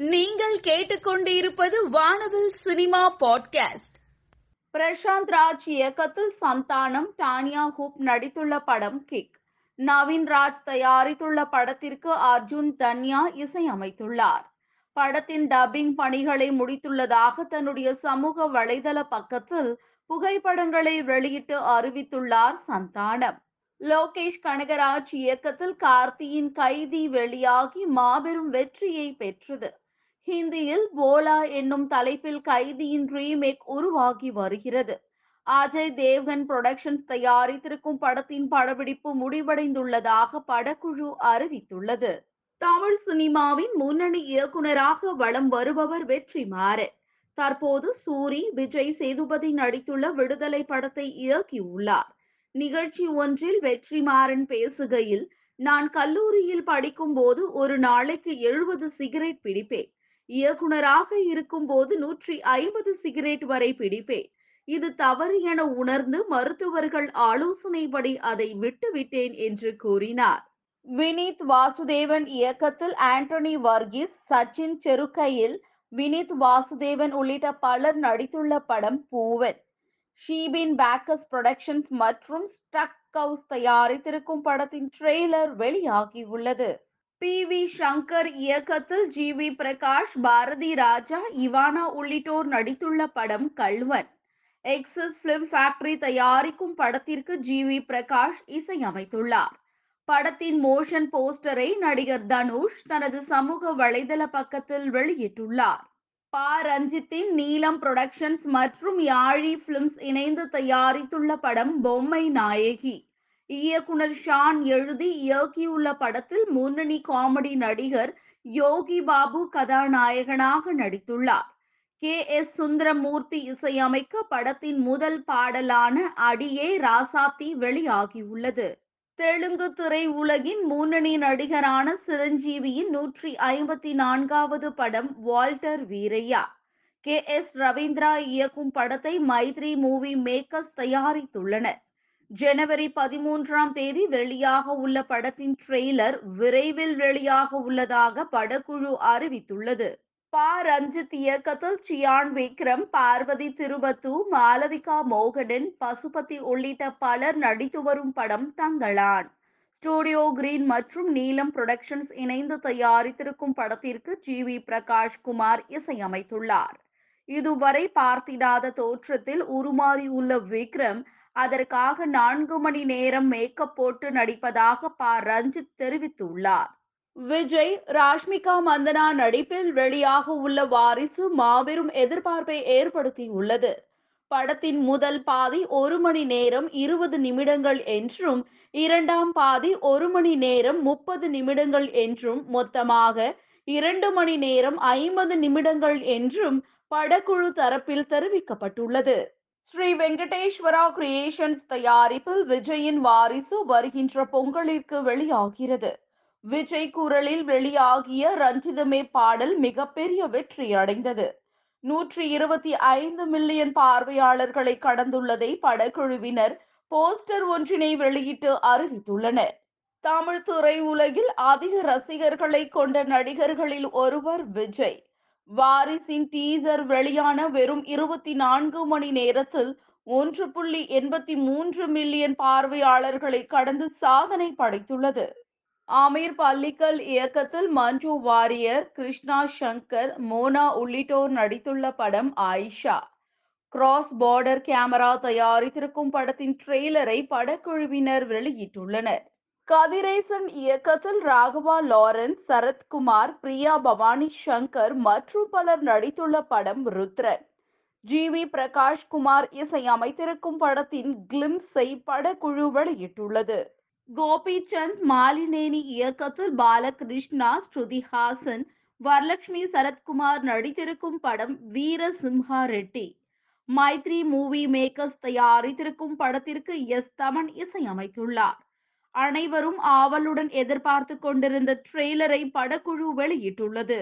நீங்கள் கேட்டுக்கொண்டிருப்பது வானவில் சினிமா பாட்காஸ்ட். பிரசாந்த் ராஜ் இயக்கத்தில் சந்தானம் டானியா ஹூப் நடித்துள்ள படம் கிக். நவீன் ராஜ் தயாரித்துள்ள படத்திற்கு அர்ஜுன் தன்யா இசையமைத்துள்ளார். படத்தின் டப்பிங் பணிகளை முடித்துள்ளதாக தன்னுடைய சமூக வலைதள பக்கத்தில் புகைப்படங்களை வெளியிட்டு அறிவித்துள்ளார் சந்தானம். லோகேஷ் கனகராஜ் இயக்கத்தில் கார்த்தியின் கைதி வெளியாகி மாபெரும் வெற்றியை பெற்றது. ஹிந்தியில் போலா என்னும் தலைப்பில் கைதியின் ரீமேக் உருவாகி வருகிறது. அஜய் தேவ்கன் புரொடக்ஷன்ஸ் தயாரித்திருக்கும் படத்தின் படப்பிடிப்பு முடிவடைந்துள்ளதாக படக்குழு அறிவித்துள்ளது. தமிழ் சினிமாவின் முன்னணி இயக்குநராக வலம் வருபவர் வெற்றி மாறு தற்போது சூரி விஜய் சேதுபதி நடித்துள்ள விடுதலை படத்தை இயக்கியுள்ளார். நிகழ்ச்சி ஒன்றில் வெற்றிமாறன் பேசுகையில் நான் கல்லூரியில் படிக்கும் போது ஒரு நாளைக்கு எழுபது சிகரெட் பிடிப்பேன். இயக்குனராக இருக்கும்போது நூற்றி ஐம்பது சிகரெட் வரை பிடிப்பேன். இது தவறு என உணர்ந்து மருத்துவர்கள் ஆலோசனைப்படி அதை விட்டுவிட்டேன் என்று கூறினார். வினித் வாசுதேவன் இயக்கத்தில் ஆண்டனி வர்கீஸ் சச்சின் செருக்கையில் வினித் வாசுதேவன் உள்ளிட்ட பலர் நடித்துள்ள படம் பூவன். ஷீபின் பேக்கஸ் புரொடக்ஷன்ஸ் மற்றும் ஸ்டக் கவுஸ் தயாரித்திருக்கும் படத்தின் ட்ரெய்லர் வெளியாகியுள்ளது. பி வி சங்கர் இயக்கத்தில் G. V. Prakash Bharathi Raja Ivana உள்ளிட்டோர் நடித்துள்ள படம் கல்வன் எக்ஸஸ் பிலிம் ஃபேக்டரி தயாரிக்கும் படத்திற்கு ஜி. வி. பிரகாஷ் இசையமைத்துள்ளார். படத்தின் மோஷன் போஸ்டரை நடிகர் தனுஷ் தனது சமூக வலைதள பக்கத்தில் வெளியிட்டுள்ளார். பா. ரஞ்சித்தின் நீலம் புரொடக்ஷன்ஸ் மற்றும் யாழி பிலிம்ஸ் இணைந்து தயாரித்துள்ள படம் பொம்மை நாயகி. இயக்குனர் ஷான் எழுதி இயக்கியுள்ள படத்தில் முன்னணி காமெடி நடிகர் யோகி பாபு கதாநாயகனாக நடித்துள்ளார். கே. எஸ். சுந்தரமூர்த்தி இசையமைக்க படத்தின் முதல் பாடலான அடியே ராசாத்தி வெளியாகியுள்ளது. தெலுங்கு திரை உலகின் முன்னணி நடிகரான சிரஞ்சீவியின் நூற்றி ஐம்பத்தி நான்காவது படம் Walter Veerayya. K. S. Ravindra இயக்கும் படத்தை மைத்ரி மூவி மேக்கர்ஸ் தயாரித்துள்ளனர். ஜனவரி பதிமூன்றாம் தேதி வெளியாக உள்ள படத்தின் ட்ரெய்லர் விரைவில் வெளியாக உள்ளதாக படக்குழு அறிவித்துள்ளது. பா. ரஞ்சித் இயக்கத்தில் சியான் விக்ரம் பார்வதி திருபத்து மாலவிகா மோகனன் பசுபதி உள்ளிட்ட பலர் நடித்து வரும் படம் தங்களான். ஸ்டூடியோ கிரீன் மற்றும் நீலம் புரொடக்ஷன்ஸ் இணைந்து தயாரித்திருக்கும் படத்திற்கு ஜி. வி. பிரகாஷ் குமார் இசையமைத்துள்ளார். இதுவரை பார்த்திடாத தோற்றத்தில் உருமாறியுள்ள விக்ரம் அதற்காக நான்கு மணி நேரம் மேக்கப் போட்டு நடிப்பதாக பா. ரஞ்சித் தெரிவித்துள்ளார். விஜய் ராஷ்மிகா மந்தனா நடிப்பில் வெளியாக உள்ள வாரிசு மாபெரும் எதிர்பார்ப்பை ஏற்படுத்தியுள்ளது. படத்தின் முதல் பாதி ஒரு மணி நேரம் இருபது நிமிடங்கள் என்றும் இரண்டாம் பாதி ஒரு மணி நேரம் முப்பது நிமிடங்கள் என்றும் மொத்தமாக இரண்டு மணி நேரம் ஐம்பது நிமிடங்கள் என்றும் படக்குழு தரப்பில் தெரிவிக்கப்பட்டுள்ளது. ஸ்ரீ வெங்கடேஸ்வரா கிரியேஷன்ஸ் தயாரிப்பில் விஜயின் வாரிசு வருகின்ற பொங்கலிற்கு வெளியாகிறது. விஜய் குரலில் வெளியாகிய ரஞ்சிதமே பாடல் மிகப்பெரிய வெற்றி அடைந்தது. நூற்றி இருபத்தி ஐந்து மில்லியன் பார்வையாளர்களை கடந்துள்ளதை படக்குழுவினர் போஸ்டர் ஒன்றினை வெளியிட்டு அறிவித்துள்ளனர். தமிழ் துறை உலகில் அதிக ரசிகர்களை கொண்ட நடிகர்களில் ஒருவர் விஜய். வாரிசின் டீசர் வெளியான வெறும் இருபத்தி நான்கு மணி நேரத்தில் ஒன்று புள்ளி எண்பத்தி மூன்று மில்லியன் பார்வையாளர்களை கடந்து சாதனை படைத்துள்ளது. ஆமீர் பள்ளிக்கல் இயக்கத்தில் மஞ்சு வாரியர் கிருஷ்ணா சங்கர் மோனா உள்ளிட்டோர் நடித்துள்ள படம் ஆயிஷா. கிராஸ் பார்டர் கேமரா தயாரித்திருக்கும் படத்தின் ட்ரெய்லரை படக்குழுவினர் வெளியிட்டுள்ளனர். கதிரேசன் இயக்கத்தில் ராகவா லாரன்ஸ் சரத்குமார் பிரியா பவானி சங்கர் மற்றும் பலர் நடித்துள்ள படம் ருத்ரன். ஜி. வி. பிரகாஷ் குமார் இசையமைத்திருக்கும் படத்தின் கிளிம்ஸை படக்குழு வெளியிட்டுள்ளது. கோபிச்சந்த் மாலினேனி இயக்கத்தில் பாலகிருஷ்ணா ஸ்ருதிஹாசன் வரலட்சுமி சரத்குமார் நடித்திருக்கும் படம் வீர சிம்ஹா ரெட்டி மைத்ரி மூவி மேக்கர்ஸ் தயாரித்திருக்கும் படத்திற்கு எஸ். தமன் இசையமைத்துள்ளார். அனைவரும் ஆவலுடன் எதிர்பார்த்து கொண்டிருந்த ட்ரெய்லரை படக்குழு வெளியிட்டுள்ளது.